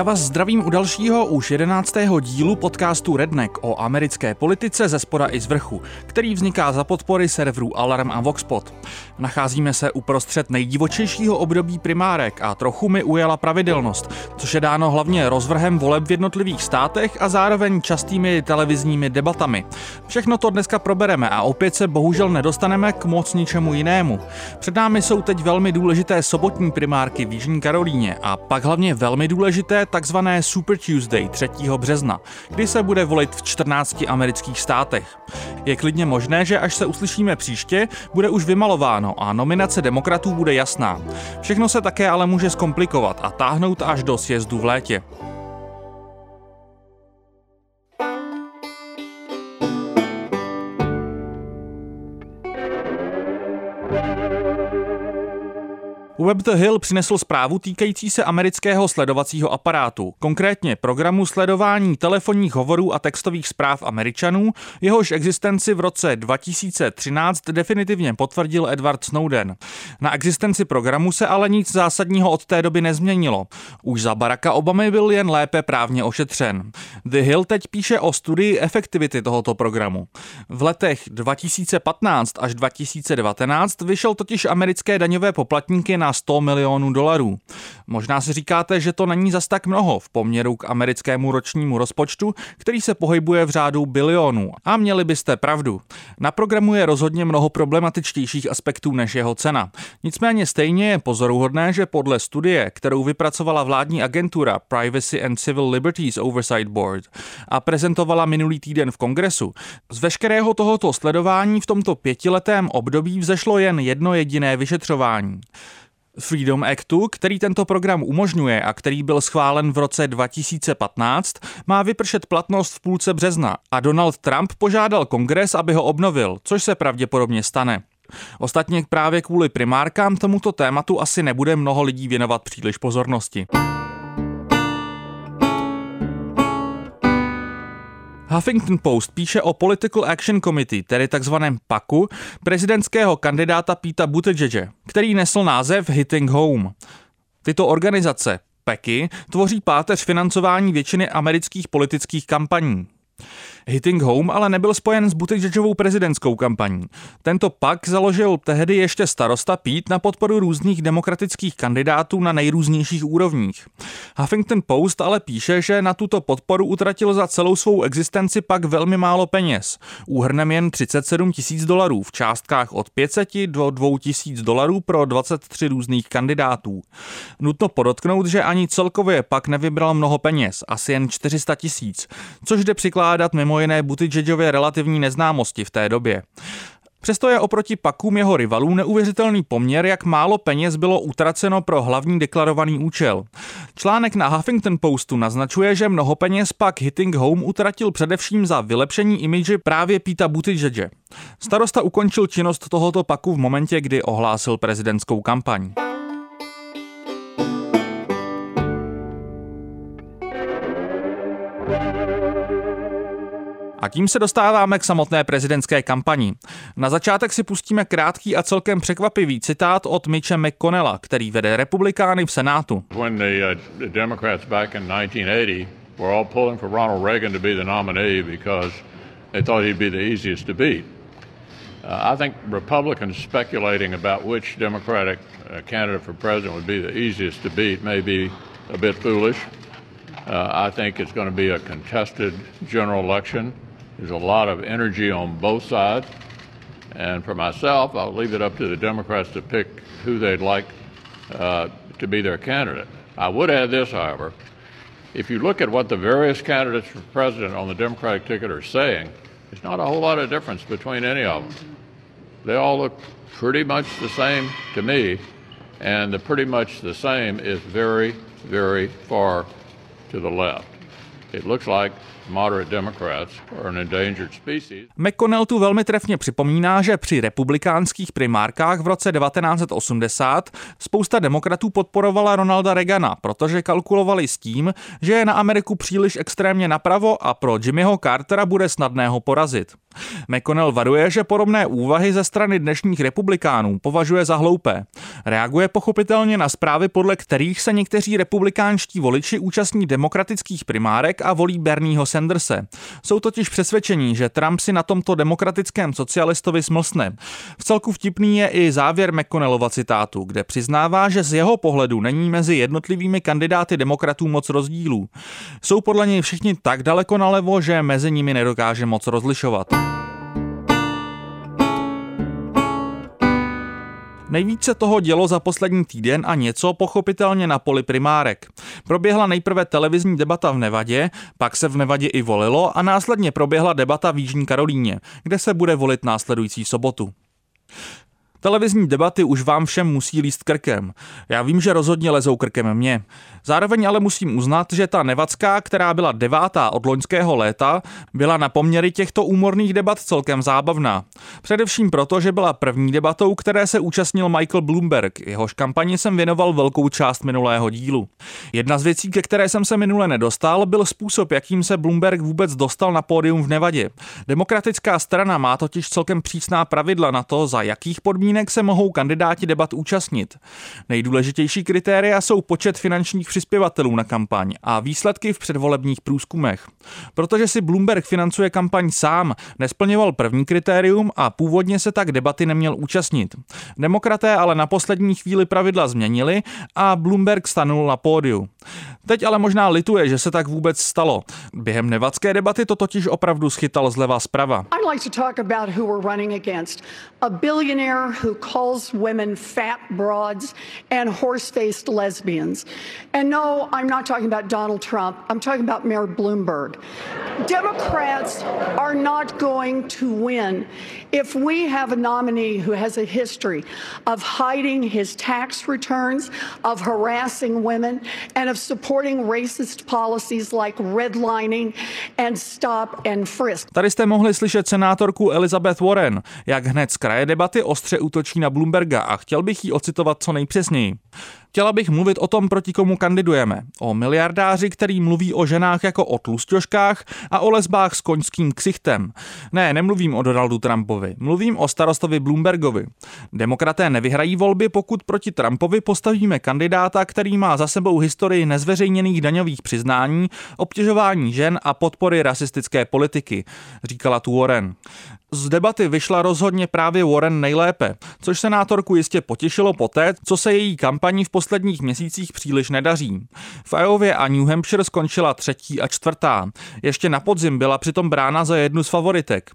Já vás zdravím u dalšího už jedenáctého dílu podcastu Redneck o americké politice ze spoda i z vrchu, který vzniká za podpory serverů Alarm a Voxpot. Nacházíme se uprostřed nejdivočejšího období primárek a trochu mi ujela pravidelnost, což je dáno hlavně rozvrhem voleb v jednotlivých státech a zároveň častými televizními debatami. Všechno to dneska probereme a opět se bohužel nedostaneme k moc ničemu jinému. Před námi jsou teď velmi důležité sobotní primárky v Jižní Karolíně a pak hlavně velmi důležité takzvané Super Tuesday 3. března, kdy se bude volit v 14 amerických státech. Je klidně možné, že až se uslyšíme příště, bude už vymalováno a nominace demokratů bude jasná. Všechno se také ale může zkomplikovat a táhnout až do sjezdu v létě. Web The Hill přinesl zprávu týkající se amerického sledovacího aparátu, konkrétně programu sledování telefonních hovorů a textových zpráv Američanů, jehož existenci v roce 2013 definitivně potvrdil Edward Snowden. Na existenci programu se ale nic zásadního od té doby nezměnilo. Už za Baracka Obamy byl jen lépe právně ošetřen. The Hill teď píše o studii efektivity tohoto programu. V letech 2015 až 2019 vyšel totiž americké daňové poplatníky na 100 milionů dolarů. Možná si říkáte, že to není zas tak mnoho v poměru k americkému ročnímu rozpočtu, který se pohybuje v řádu bilionů. A měli byste pravdu. Na programu je rozhodně mnoho problematičtějších aspektů než jeho cena. Nicméně stejně je pozoruhodné, že podle studie, kterou vypracovala vládní agentura Privacy and Civil Liberties Oversight Board a prezentovala minulý týden v kongresu, z veškerého tohoto sledování v tomto pětiletém období vzešlo jen jedno jediné vyšetřování. Freedom Actu, který tento program umožňuje a který byl schválen v roce 2015, má vypršet platnost v půlce března a Donald Trump požádal kongres, aby ho obnovil, což se pravděpodobně stane. Ostatně právě kvůli primárkám tomuto tématu asi nebude mnoho lidí věnovat příliš pozornosti. Huffington Post píše o Political Action Committee, tedy takzvaném PAKu, prezidentského kandidáta Pete Buttigiege, který nesl název Hitting Home. Tyto organizace, PEKy, tvoří páteř financování většiny amerických politických kampaní. Hitting Home ale nebyl spojen s Buttigiegovou prezidentskou kampaní. Tento pak založil tehdy ještě starosta Pete na podporu různých demokratických kandidátů na nejrůznějších úrovních. Huffington Post ale píše, že na tuto podporu utratil za celou svou existenci pak velmi málo peněz. Úhrnem jen 37 tisíc dolarů v částkách od 500 do 2 tisíc dolarů pro 23 různých kandidátů. Nutno podotknout, že ani celkově pak nevybral mnoho peněz, asi jen 400 tisíc, což jde přikládat mimo jiné Buttigiegově relativní neznámosti v té době. Přesto je oproti pakům jeho rivalů neuvěřitelný poměr, jak málo peněz bylo utraceno pro hlavní deklarovaný účel. Článek na Huffington Postu naznačuje, že mnoho peněz pak Hitting Home utratil především za vylepšení imidže právě Pita Buttigiege. Starosta ukončil činnost tohoto paku v momentě, kdy ohlásil prezidentskou kampaň. A tím se dostáváme k samotné prezidentské kampani. Na začátek si pustíme krátký a celkem překvapivý citát od Mitche McConnella, který vede republikány v Senátu. When the, uh, Democrats back in 1980 were all pulling for Ronald Reagan to be the nominee because they thought he'd be the easiest to beat. Uh, I think Republicans speculating about which Democratic uh, candidate for president would be the easiest to beat may be a bit foolish. Uh, I think it's going to be a contested general election. There's a lot of energy on both sides. And for myself, I'll leave it up to the Democrats to pick who they'd like uh, to be their candidate. I would add this, however. If you look at what the various candidates for president on the Democratic ticket are saying, there's not a whole lot of difference between any of them. They all look pretty much the same to me, and the pretty much the same is very, very far to the left. It looks like McConnell tu velmi trefně připomíná, že při republikánských primárkách v roce 1980 spousta demokratů podporovala Ronalda Reagana, protože kalkulovali s tím, že je na Ameriku příliš extrémně napravo a pro Jimmyho Cartera bude snadné ho porazit. McConnell varuje, že podobné úvahy ze strany dnešních republikánů považuje za hloupé. Reaguje pochopitelně na zprávy, podle kterých se někteří republikánští voliči účastní demokratických primárek a volí Bernieho Sanderse. Jsou totiž přesvědčení, že Trump si na tomto demokratickém socialistovi smlsne. V celku vtipný je i závěr McConnellova citátu, kde přiznává, že z jeho pohledu není mezi jednotlivými kandidáty demokratů moc rozdílů. Jsou podle něj všichni tak daleko nalevo, že mezi nimi nedokáže moc rozlišovat. Nejvíce toho dělo za poslední týden a něco pochopitelně na poli primárek. Proběhla nejprve televizní debata v Nevadě, pak se v Nevadě i volilo a následně proběhla debata v Jižní Karolíně, kde se bude volit následující sobotu. Televizní debaty už vám všem musí líst krkem. Já vím, že rozhodně lezou krkem mě. Zároveň ale musím uznat, že ta nevacká, která byla devátá od loňského léta, byla na poměry těchto úmorných debat celkem zábavná. Především proto, že byla první debatou, které se účastnil Michael Bloomberg. Jehož kampani jsem věnoval velkou část minulého dílu. Jedna z věcí, ke které jsem se minule nedostal, byl způsob, jakým se Bloomberg vůbec dostal na pódium v Nevadě. Demokratická strana má totiž celkem přísná pravidla na to, za jakých podmínek se mohou kandidáti debat účastnit. Nejdůležitější kritéria jsou počet finančních přispěvatelů na kampaň a výsledky v předvolebních průzkumech. Protože si Bloomberg financuje kampaň sám, nesplňoval první kritérium a původně se tak debaty neměl účastnit. Demokraté ale na poslední chvíli pravidla změnili a Bloomberg stanul na pódiu. Teď ale možná lituje, že se tak vůbec stalo. Během nevadské debaty to totiž opravdu schytal zleva zprava. A billionaire who calls women fat broads and horse-faced lesbians. And no, I'm not talking about Donald Trump. I'm talking about Mayor Bloomberg. Democrats are not going to win if we have a nominee who has a history of hiding his tax returns, of harassing women, and of supporting racist policies like redlining and stop and frisk. Tady jste mohli slyšet senátorku Elizabeth Warren, jak hned z kraje debaty ostře útočí na Bloomberga a chtěl bych jí ocitovat co nejpřesněji. Chtěla bych mluvit o tom, proti komu kandidujeme. O miliardáři, který mluví o ženách jako o tlusťoškách a o lesbách s koňským ksichtem. Ne, nemluvím o Donaldu Trumpovi, mluvím o starostovi Bloombergovi. Demokraté nevyhrají volby, pokud proti Trumpovi postavíme kandidáta, který má za sebou historii nezveřejněných daňových přiznání, obtěžování žen a podpory rasistické politiky, říkala tu Warren. Z debaty vyšla rozhodně právě Warren nejlépe, což senátorku jistě potěšilo poté, co se její kampaní v posledních měsících příliš nedaří. V Iově a New Hampshire skončila třetí a čtvrtá. Ještě na podzim byla přitom brána za jednu z favoritek.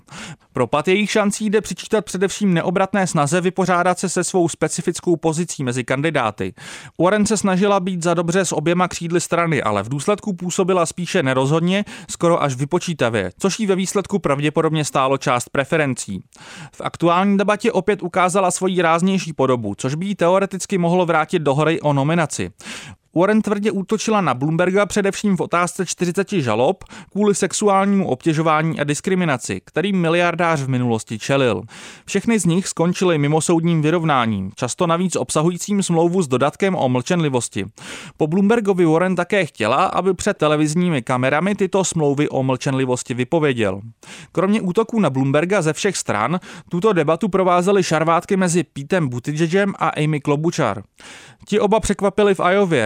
Propad jejich šancí jde přičítat především neobratné snaze vypořádat se se svou specifickou pozicí mezi kandidáty. Warren se snažila být za dobře s oběma křídly strany, ale v důsledku působila spíše nerozhodně, skoro až vypočítavě, což jí ve výsledku pravděpodobně stálo část preferencí. V aktuální debatě opět ukázala svoji ráznější podobu, což by jí teoreticky mohlo vrátit do hory o nominaci. Warren tvrdě útočila na Bloomberga především v otázce 40 žalob kvůli sexuálnímu obtěžování a diskriminaci, kterým miliardář v minulosti čelil. Všechny z nich skončily mimosoudním vyrovnáním, často navíc obsahujícím smlouvu s dodatkem o mlčenlivosti. Po Bloombergovi Warren také chtěla, aby před televizními kamerami tyto smlouvy o mlčenlivosti vypověděl. Kromě útoků na Bloomberga ze všech stran, tuto debatu provázely šarvátky mezi Pítem Buttigiegem a Amy Klobuchar. Ti oba překvapili v Iově,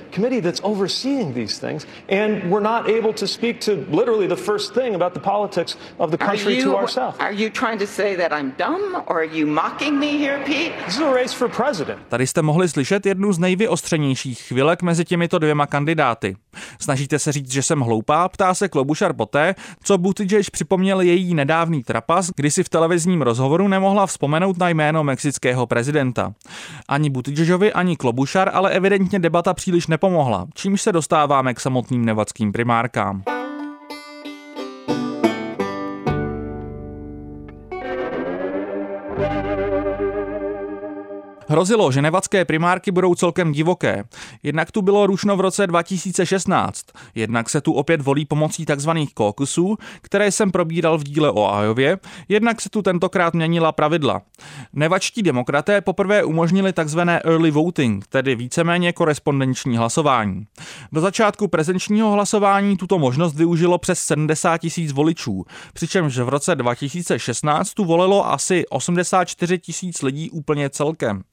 committee that's overseeing these things, and we're not able to speak to literally the first thing about the politics of the country you, to ourselves. Are you trying to say that I'm dumb, or are you mocking me here, Pete? This is a race for president. Tady jste mohli slyšet jednu z nejvyostřenějších chvilek mezi těmito dvěma kandidáty. Snažíte se říct, že jsem hloupá? Ptá se Klobušar poté, co Buttigieg připomněl její nedávný trapas, kdy si v televizním rozhovoru nemohla vzpomenout na jméno mexického prezidenta. Ani Buttigiegovi, ani Klobušar ale evidentně debata příliš nepomohla, čímž se dostáváme k samotným nevadským primárkám. Hrozilo, že nevadské primárky budou celkem divoké. Jednak tu bylo rušno v roce 2016, jednak se tu opět volí pomocí tzv. kokusů, které jsem probíral v díle o Ajově, jednak se tu tentokrát měnila pravidla. Nevačtí demokraté poprvé umožnili tzv. early voting, tedy víceméně korespondenční hlasování. Do začátku prezenčního hlasování tuto možnost využilo přes 70 tisíc voličů, přičemž v roce 2016 tu volilo asi 84 tisíc lidí úplně celkem.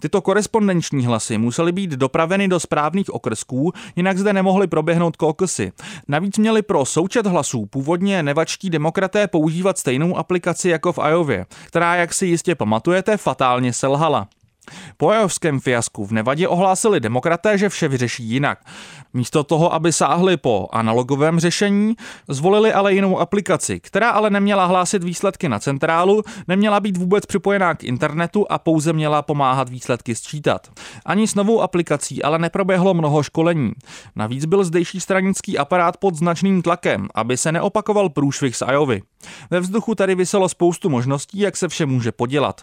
Tyto korespondenční hlasy musely být dopraveny do správných okrsků, jinak zde nemohly proběhnout kokusy. Navíc měli pro součet hlasů původně nevačtí demokraté používat stejnou aplikaci jako v Ajově, která, jak si jistě pamatujete, fatálně selhala. Po ajovském fiasku v Nevadě ohlásili demokraté, že vše vyřeší jinak. Místo toho, aby sáhli po analogovém řešení, zvolili ale jinou aplikaci, která ale neměla hlásit výsledky na centrálu, neměla být vůbec připojená k internetu a pouze měla pomáhat výsledky sčítat. Ani s novou aplikací ale neproběhlo mnoho školení. Navíc byl zdejší stranický aparát pod značným tlakem, aby se neopakoval průšvih z Ajovy. Ve vzduchu tady vyselo spoustu možností, jak se vše může podělat.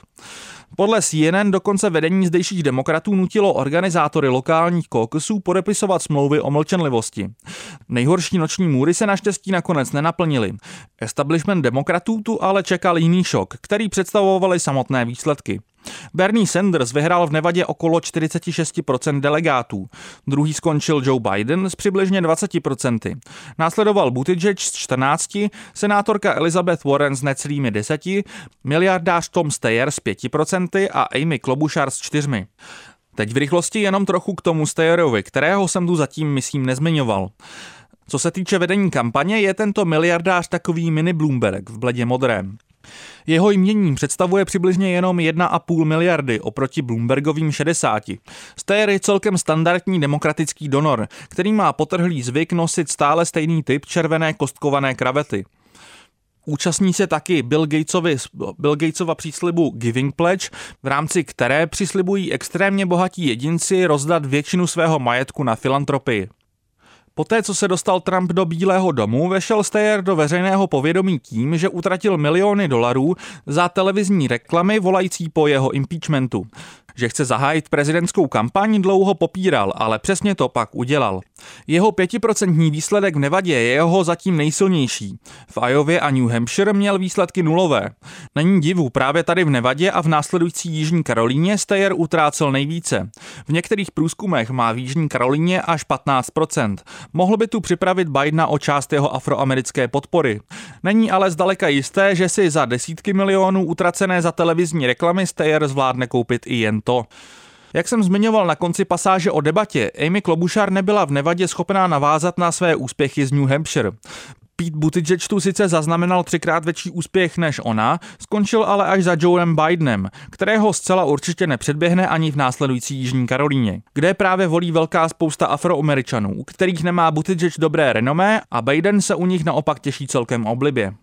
Podle CNN dokonce vedení zdejších demokratů nutilo organizátory lokálních kokusů podepisovat smlouvy o mlčenlivosti. Nejhorší noční můry se naštěstí nakonec nenaplnily. Establishment demokratů tu ale čekal jiný šok, který představovaly samotné výsledky. Bernie Sanders vyhrál v Nevadě okolo 46% delegátů. Druhý skončil Joe Biden s přibližně 20%. Následoval Buttigieg s 14, senátorka Elizabeth Warren s necelými 10, miliardář Tom Steyer s 5% a Amy Klobuchar s 4. Teď v rychlosti jenom trochu k tomu Steyerovi, kterého jsem tu zatím, myslím, nezmiňoval. Co se týče vedení kampaně, je tento miliardář takový mini Bloomberg v bledě modrém. Jeho jměním představuje přibližně jenom 1,5 miliardy oproti Bloombergovým 60. Steyer je celkem standardní demokratický donor, který má potrhlý zvyk nosit stále stejný typ červené kostkované kravety. Účastní se taky Bill, Gatesovi, Bill Gatesova příslibu Giving Pledge, v rámci které přislibují extrémně bohatí jedinci rozdat většinu svého majetku na filantropii. Poté, co se dostal Trump do Bílého domu, vešel Steyer do veřejného povědomí tím, že utratil miliony dolarů za televizní reklamy volající po jeho impeachmentu. Že chce zahájit prezidentskou kampaň dlouho popíral, ale přesně to pak udělal. Jeho pětiprocentní výsledek v Nevadě je jeho zatím nejsilnější. V Iově a New Hampshire měl výsledky nulové. Není divu, právě tady v Nevadě a v následující Jižní Karolíně Steyer utrácel nejvíce. V některých průzkumech má v Jižní Karolíně až 15%. Mohl by tu připravit Bidena o část jeho afroamerické podpory. Není ale zdaleka jisté, že si za desítky milionů utracené za televizní reklamy Steyer zvládne koupit i jen to. Jak jsem zmiňoval na konci pasáže o debatě, Amy Klobuchar nebyla v Nevadě schopná navázat na své úspěchy z New Hampshire. Pete Buttigieg tu sice zaznamenal třikrát větší úspěch než ona, skončil ale až za Joeem Bidenem, kterého zcela určitě nepředběhne ani v následující Jižní Karolíně, kde právě volí velká spousta afroameričanů, kterých nemá Buttigieg dobré renomé a Biden se u nich naopak těší celkem oblibě.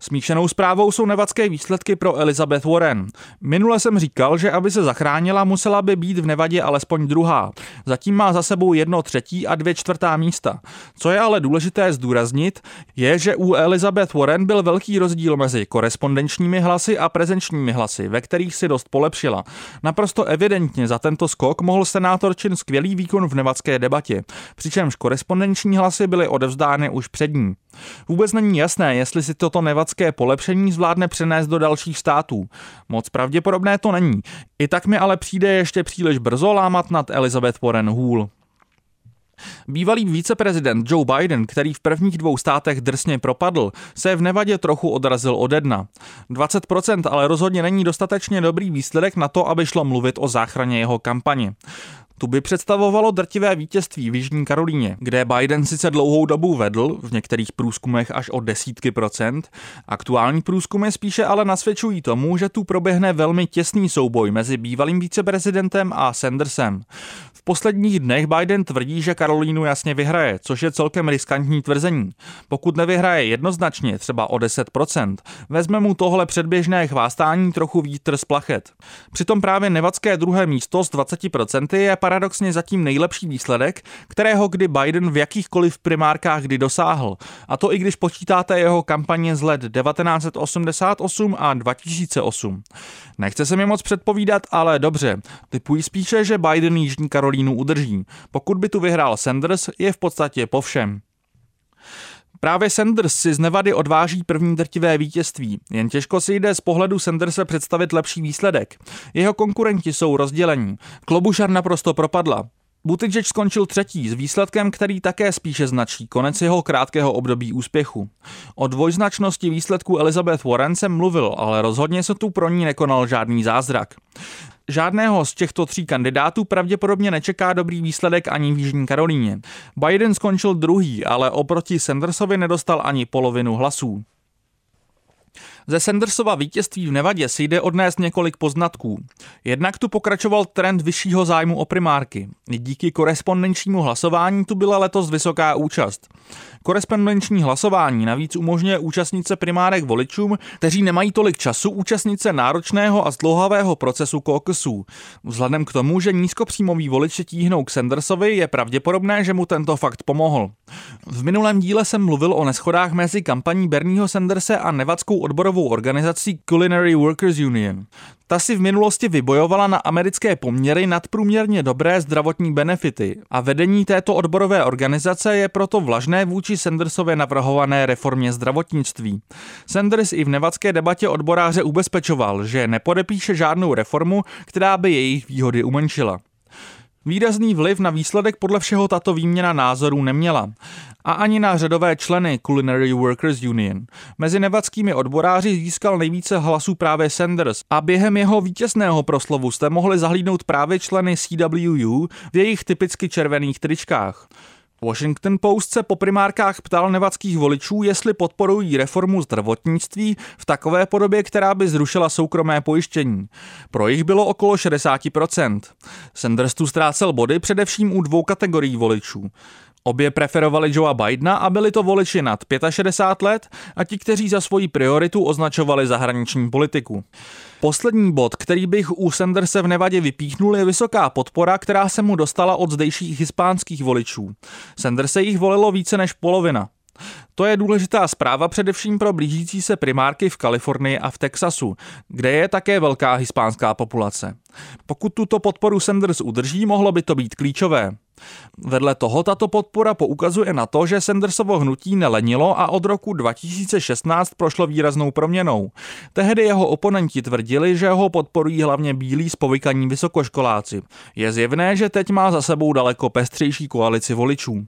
Smíšenou zprávou jsou nevadské výsledky pro Elizabeth Warren. Minule jsem říkal, že aby se zachránila, musela by být v Nevadě alespoň druhá. Zatím má za sebou jedno třetí a dvě čtvrtá místa. Co je ale důležité zdůraznit, je, že u Elizabeth Warren byl velký rozdíl mezi korespondenčními hlasy a prezenčními hlasy, ve kterých si dost polepšila. Naprosto evidentně za tento skok mohl senátor Čin skvělý výkon v nevadské debatě, přičemž korespondenční hlasy byly odevzdány už před ní. Vůbec není jasné, jestli si toto nevadské polepšení zvládne přenést do dalších států. Moc pravděpodobné to není. I tak mi ale přijde ještě příliš brzo lámat nad Elizabeth Warren Hůl. Bývalý viceprezident Joe Biden, který v prvních dvou státech drsně propadl, se v Nevadě trochu odrazil ode dna. 20% ale rozhodně není dostatečně dobrý výsledek na to, aby šlo mluvit o záchraně jeho kampaně. Tu by představovalo drtivé vítězství v Jižní Karolíně, kde Biden sice dlouhou dobu vedl, v některých průzkumech až o desítky procent. Aktuální průzkumy spíše ale nasvědčují tomu, že tu proběhne velmi těsný souboj mezi bývalým viceprezidentem a Sandersem posledních dnech Biden tvrdí, že Karolínu jasně vyhraje, což je celkem riskantní tvrzení. Pokud nevyhraje jednoznačně, třeba o 10%, vezme mu tohle předběžné chvástání trochu vítr z plachet. Přitom právě nevadské druhé místo s 20% je paradoxně zatím nejlepší výsledek, kterého kdy Biden v jakýchkoliv primárkách kdy dosáhl. A to i když počítáte jeho kampaně z let 1988 a 2008. Nechce se mi moc předpovídat, ale dobře. Typuji spíše, že Biden Jižní Karolínu udrží. Pokud by tu vyhrál Sanders, je v podstatě po všem. Právě Sanders si z Nevady odváží první drtivé vítězství, jen těžko si jde z pohledu Sandersa představit lepší výsledek. Jeho konkurenti jsou rozdělení. Klobušar naprosto propadla. Buttigieg skončil třetí s výsledkem, který také spíše značí konec jeho krátkého období úspěchu. O dvojznačnosti výsledku Elizabeth Warren jsem mluvil, ale rozhodně se tu pro ní nekonal žádný zázrak. Žádného z těchto tří kandidátů pravděpodobně nečeká dobrý výsledek ani v Jižní Karolíně. Biden skončil druhý, ale oproti Sandersovi nedostal ani polovinu hlasů. Ze Sandersova vítězství v Nevadě si jde odnést několik poznatků. Jednak tu pokračoval trend vyššího zájmu o primárky. Díky korespondenčnímu hlasování tu byla letos vysoká účast. Korespondenční hlasování navíc umožňuje účastnit se primárek voličům, kteří nemají tolik času účastnit se náročného a zdlouhavého procesu caucusů. Vzhledem k tomu, že nízkopříjmoví voliči tíhnou k Sandersovi, je pravděpodobné, že mu tento fakt pomohl. V minulém díle jsem mluvil o neschodách mezi kampaní Bernieho Sanderse a nevadskou odborovou organizací Culinary Workers Union. Ta si v minulosti vybojovala na americké poměry nadprůměrně dobré zdravotní benefity a vedení této odborové organizace je proto vlažné vůči Sandersově navrhované reformě zdravotnictví. Sanders i v nevadské debatě odboráře ubezpečoval, že nepodepíše žádnou reformu, která by jejich výhody umenšila. Výrazný vliv na výsledek podle všeho tato výměna názorů neměla a ani na řadové členy Culinary Workers Union. Mezi nevadskými odboráři získal nejvíce hlasů právě Sanders a během jeho vítězného proslovu jste mohli zahlídnout právě členy CWU v jejich typicky červených tričkách. Washington Post se po primárkách ptal nevadských voličů, jestli podporují reformu zdravotnictví v takové podobě, která by zrušila soukromé pojištění. Pro jich bylo okolo 60%. Sanders tu ztrácel body především u dvou kategorií voličů. Obě preferovali Joea Bidena a byli to voliči nad 65 let a ti, kteří za svoji prioritu označovali zahraniční politiku. Poslední bod, který bych u Sanderse v Nevadě vypíchnul, je vysoká podpora, která se mu dostala od zdejších hispánských voličů. Sanderse jich volilo více než polovina. To je důležitá zpráva především pro blížící se primárky v Kalifornii a v Texasu, kde je také velká hispánská populace. Pokud tuto podporu Sanders udrží, mohlo by to být klíčové. Vedle toho tato podpora poukazuje na to, že Sandersovo hnutí nelenilo a od roku 2016 prošlo výraznou proměnou. Tehdy jeho oponenti tvrdili, že ho podporují hlavně bílí spovykaní vysokoškoláci. Je zjevné, že teď má za sebou daleko pestřejší koalici voličů.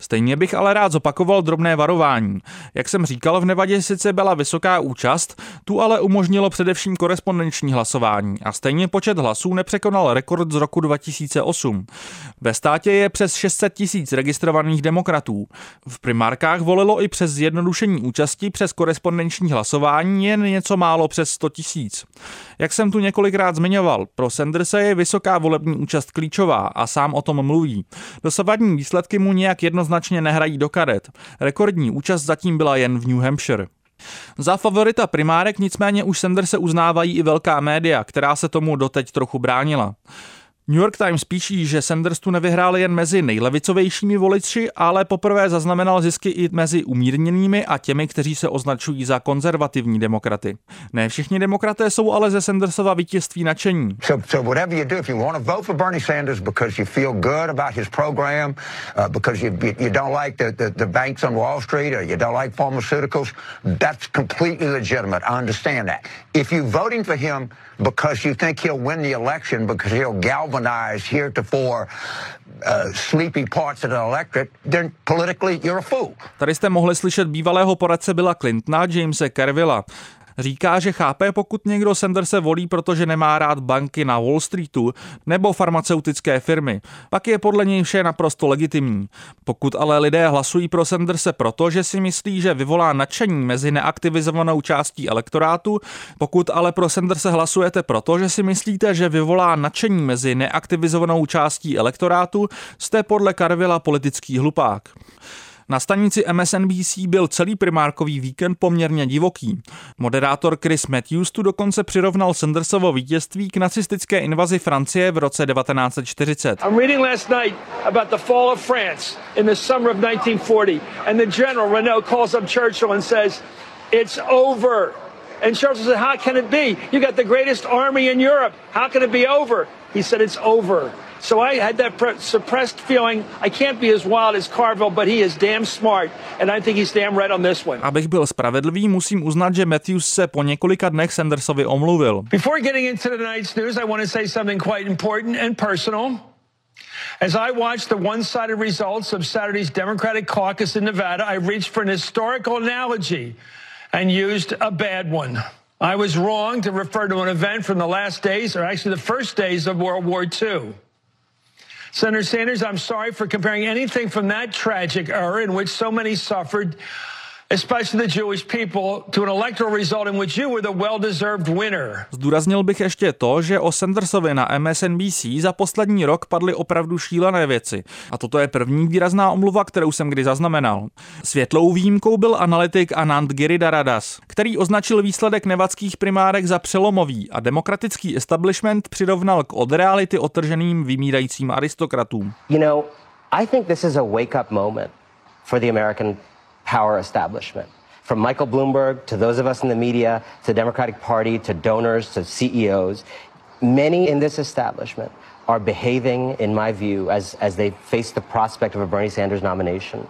Stejně bych ale rád zopakoval drobné varování. Jak jsem říkal, v Nevadě sice byla vysoká účast, tu ale umožnilo především korespondenční hlasování a stejně počet hlasů nepřekonal rekord z roku 2008. Ve státě je přes 600 tisíc registrovaných demokratů. V primárkách volilo i přes zjednodušení účasti přes korespondenční hlasování jen něco málo přes 100 tisíc. Jak jsem tu několikrát zmiňoval, pro Sandersa je vysoká volební účast klíčová a sám o tom mluví. Dosavadní výsledky mu nějak jednoznačně nehrají do karet. Rekordní účast zatím byla jen v New Hampshire. Za favorita primárek nicméně už Sanderse uznávají i velká média, která se tomu doteď trochu bránila. New York Times píší, že Sanders tu nevyhrál jen mezi nejlevicovějšími voliči, ale poprvé zaznamenal zisky i mezi umírněnými a těmi, kteří se označují za konzervativní demokraty. Ne všichni demokraté jsou ale ze Sandersova vítězství nadšení. So, so whatever you do, if you want to vote for Bernie Sanders because you feel good about his program, uh, because you, don't like the, the, banks on Wall Street or you don't like pharmaceuticals, that's completely legitimate. I understand that. If you're voting for him because you think he'll win the election because he'll galvanize heretofore uh, sleepy parts of the electorate, then politically you're a fool. Tady jste mohli slyšet bývalého poradce Billa Clintona, Jamese Carvilla. Říká, že chápe, pokud někdo se volí, protože nemá rád banky na Wall Streetu nebo farmaceutické firmy. Pak je podle něj vše naprosto legitimní. Pokud ale lidé hlasují pro Sanderse proto, že si myslí, že vyvolá nadšení mezi neaktivizovanou částí elektorátu, pokud ale pro Sanderse hlasujete proto, že si myslíte, že vyvolá nadšení mezi neaktivizovanou částí elektorátu, jste podle Karvila politický hlupák. Na stanici MSNBC byl celý primárkový víkend poměrně divoký. Moderátor Chris Matthews tu dokonce přirovnal Sandersovo vítězství k nacistické invazi Francie v roce 1940. I'm reading last night about the fall of France in the summer of 1940 and the. And Churchill said, how can it be? You got the greatest army in Europe. How can it be over? He said, it's over. So I had that suppressed feeling. I can't be as wild as Carville, but he is damn smart, and I think he's damn right on this one. Abych byl spravedlivý, musím uznat, že Matthews se po několika dnech Sandersovi omluvil. Before getting into tonight's news, I want to say something quite important and personal. As I watched the one-sided results of Saturday's Democratic caucus in Nevada, I reached for an historical analogy and used a bad one. I was wrong to refer to an event from the last days, or actually the first days of World War II. Senator Sanders, I'm sorry for comparing anything from that tragic era in which so many suffered especially the Jewish people, to an electoral result in which you were the well-deserved winner. Zdůraznil bych ještě to, že o Sandersovi na MSNBC za poslední rok padly opravdu šílené věci. A toto je první výrazná omluva, kterou jsem kdy zaznamenal. Světlou výjimkou byl analytik Anand Giridharadas, který označil výsledek nevadských primárek za přelomový a demokratický establishment přirovnal k od reality otrženým vymírajícím aristokratům. You know, I think this is a wake-up moment for the American power establishment. From Michael Bloomberg to those of us in the media, to the Democratic Party, to donors, to CEOs, many in this establishment are behaving, in my view, as, as they face the prospect of a Bernie Sanders nomination,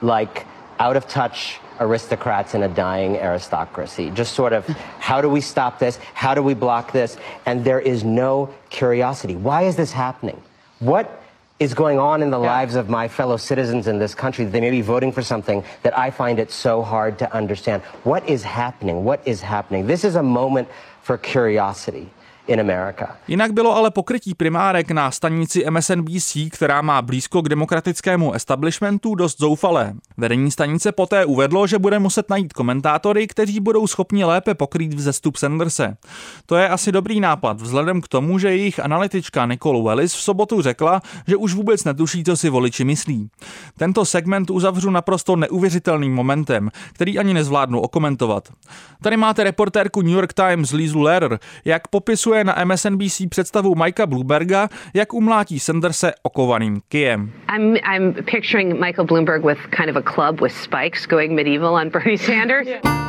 like out of touch aristocrats in a dying aristocracy. Just sort of, how do we stop this? How do we block this? And there is no curiosity. Why is this happening? What is going on in the yeah. lives of my fellow citizens in this country. They may be voting for something that I find it so hard to understand. What is happening? What is happening? This is a moment for curiosity. Jinak bylo ale pokrytí primárek na stanici MSNBC, která má blízko k demokratickému establishmentu, dost zoufalé. Vedení stanice poté uvedlo, že bude muset najít komentátory, kteří budou schopni lépe pokrýt vzestup Sanderse. To je asi dobrý nápad, vzhledem k tomu, že jejich analytička Nicole Wellis v sobotu řekla, že už vůbec netuší, co si voliči myslí. Tento segment uzavřu naprosto neuvěřitelným momentem, který ani nezvládnu okomentovat. Tady máte reportérku New York Times Lizu Lehrer, jak popisuje prezentuje na MSNBC představu Mikea Bloomberga, jak umlátí Sanderse okovaným kijem. I'm, I'm picturing Michael Bloomberg with kind of a club with spikes going medieval on Bernie Sanders. Yeah.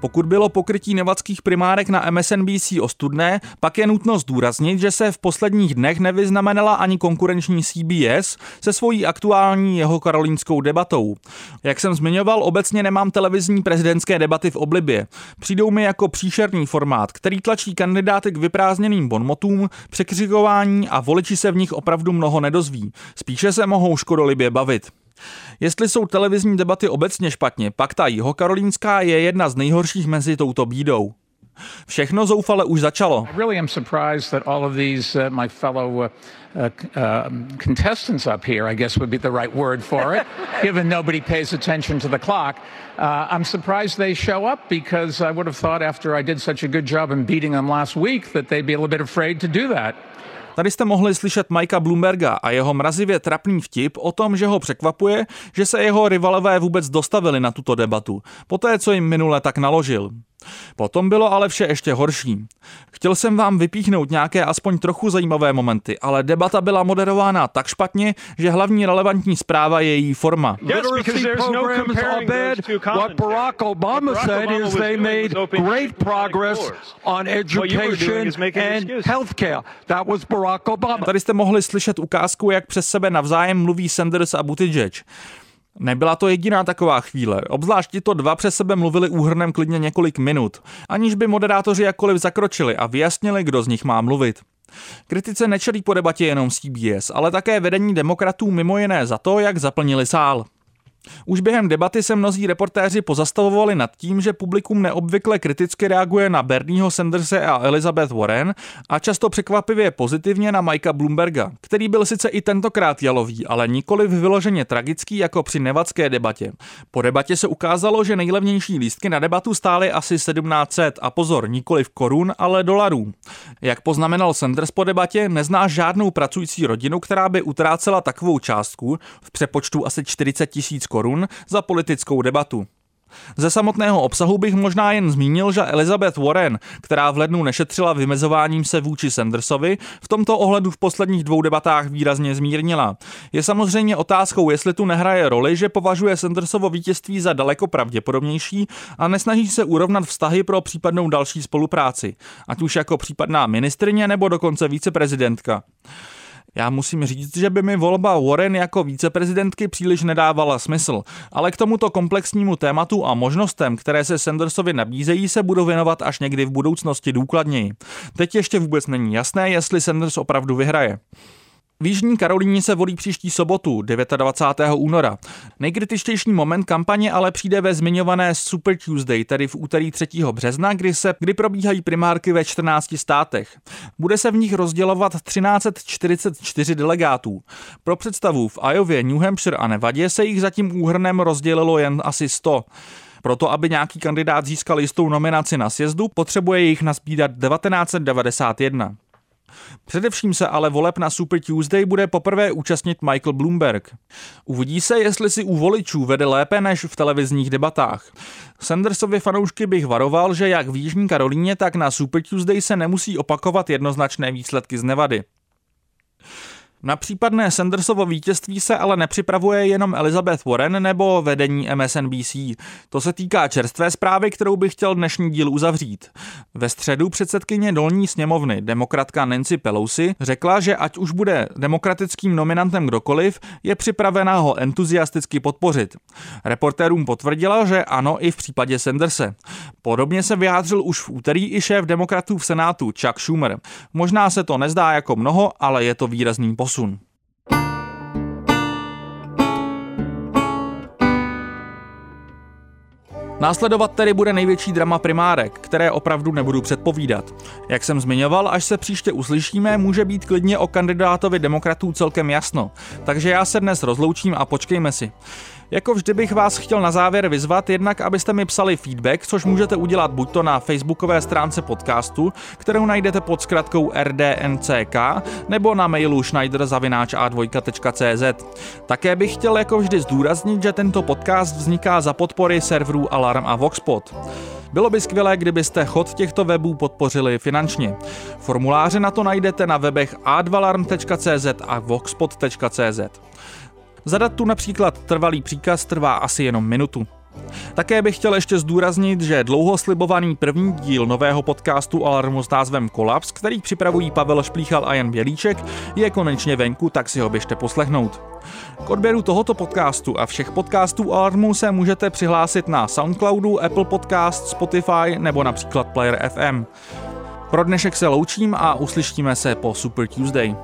Pokud bylo pokrytí nevadských primárek na MSNBC ostudné, pak je nutno zdůraznit, že se v posledních dnech nevyznamenala ani konkurenční CBS se svojí aktuální jeho karolínskou debatou. Jak jsem zmiňoval, obecně nemám televizní prezidentské debaty v oblibě. Přijdou mi jako příšerný formát, který tlačí kandidáty k vyprázdněným bonmotům, překřikování a voliči se v nich opravdu mnoho nedozví. Spíše se mohou škodolibě bavit. Jestli jsou televizní debaty obecně špatně, pak ta jihokarolínská je jedna z nejhorších mezi touto bídou. Všechno zoufale už začalo. I really am surprised that all of these uh, my fellow uh, uh, contestants up here, I guess would be the right word for it, given nobody pays attention to the clock. Uh, I'm surprised they show up because I would have thought after I did such a good job in beating them last week that they'd be a little bit afraid to do that. Tady jste mohli slyšet Mikea Bloomberga a jeho mrazivě trapný vtip o tom, že ho překvapuje, že se jeho rivalové vůbec dostavili na tuto debatu, poté co jim minule tak naložil. Potom bylo ale vše ještě horší. Chtěl jsem vám vypíchnout nějaké aspoň trochu zajímavé momenty, ale debata byla moderována tak špatně, že hlavní relevantní zpráva je její forma. Tady jste mohli slyšet ukázku, jak přes sebe navzájem mluví Sanders a Buttigieg. Nebyla to jediná taková chvíle, obzvlášť to dva přes sebe mluvili úhrnem klidně několik minut, aniž by moderátoři jakkoliv zakročili a vyjasnili, kdo z nich má mluvit. Kritice nečelí po debatě jenom CBS, ale také vedení demokratů mimo jiné za to, jak zaplnili sál. Už během debaty se mnozí reportéři pozastavovali nad tím, že publikum neobvykle kriticky reaguje na Bernieho Sanderse a Elizabeth Warren a často překvapivě pozitivně na Mikea Bloomberga, který byl sice i tentokrát jalový, ale nikoli vyloženě tragický jako při nevadské debatě. Po debatě se ukázalo, že nejlevnější lístky na debatu stály asi 1700 a pozor, nikoli v korun, ale dolarů. Jak poznamenal Sanders po debatě, nezná žádnou pracující rodinu, která by utrácela takovou částku v přepočtu asi 40 tisíc korun za politickou debatu. Ze samotného obsahu bych možná jen zmínil, že Elizabeth Warren, která v lednu nešetřila vymezováním se vůči Sandersovi, v tomto ohledu v posledních dvou debatách výrazně zmírnila. Je samozřejmě otázkou, jestli tu nehraje roli, že považuje Sandersovo vítězství za daleko pravděpodobnější a nesnaží se urovnat vztahy pro případnou další spolupráci, ať už jako případná ministrině nebo dokonce viceprezidentka. Já musím říct, že by mi volba Warren jako víceprezidentky příliš nedávala smysl, ale k tomuto komplexnímu tématu a možnostem, které se Sandersovi nabízejí, se budu věnovat až někdy v budoucnosti důkladněji. Teď ještě vůbec není jasné, jestli Sanders opravdu vyhraje. V Jižní Karolíně se volí příští sobotu, 29. února. Nejkritičtější moment kampaně ale přijde ve zmiňované Super Tuesday, tedy v úterý 3. března, kdy, se, kdy probíhají primárky ve 14 státech. Bude se v nich rozdělovat 1344 delegátů. Pro představu v Iově, New Hampshire a Nevadě se jich zatím úhrnem rozdělilo jen asi 100. Proto, aby nějaký kandidát získal jistou nominaci na sjezdu, potřebuje jich nazbídat 1991. Především se ale voleb na Super Tuesday bude poprvé účastnit Michael Bloomberg. Uvidí se, jestli si u voličů vede lépe než v televizních debatách. Sandersovi fanoušky bych varoval, že jak v Jižní Karolíně, tak na Super Tuesday se nemusí opakovat jednoznačné výsledky z Nevady. Na případné Sandersovo vítězství se ale nepřipravuje jenom Elizabeth Warren nebo vedení MSNBC. To se týká čerstvé zprávy, kterou bych chtěl dnešní díl uzavřít. Ve středu předsedkyně dolní sněmovny, demokratka Nancy Pelosi, řekla, že ať už bude demokratickým nominantem kdokoliv, je připravena ho entuziasticky podpořit. Reportérům potvrdila, že ano i v případě Sanderse. Podobně se vyjádřil už v úterý i šéf demokratů v Senátu Chuck Schumer. Možná se to nezdá jako mnoho, ale je to výrazný posun posun. Následovat tedy bude největší drama primárek, které opravdu nebudu předpovídat. Jak jsem zmiňoval, až se příště uslyšíme, může být klidně o kandidátovi demokratů celkem jasno, takže já se dnes rozloučím a počkejme si. Jako vždy bych vás chtěl na závěr vyzvat, jednak abyste mi psali feedback, což můžete udělat buď to na facebookové stránce podcastu, kterou najdete pod zkratkou rdnck, nebo na mailu schneider.a2.cz. Také bych chtěl jako vždy zdůraznit, že tento podcast vzniká za podpory serverů Alarm a Voxpot. Bylo by skvělé, kdybyste chod těchto webů podpořili finančně. Formuláře na to najdete na webech a2alarm.cz a voxpot.cz. Zadat tu například trvalý příkaz trvá asi jenom minutu. Také bych chtěl ještě zdůraznit, že dlouho slibovaný první díl nového podcastu Alarmu s názvem Kolaps, který připravují Pavel Šplíchal a Jan Bělíček, je konečně venku, tak si ho běžte poslechnout. K odběru tohoto podcastu a všech podcastů Alarmu se můžete přihlásit na Soundcloudu, Apple Podcast, Spotify nebo například Player FM. Pro dnešek se loučím a uslyšíme se po Super Tuesday.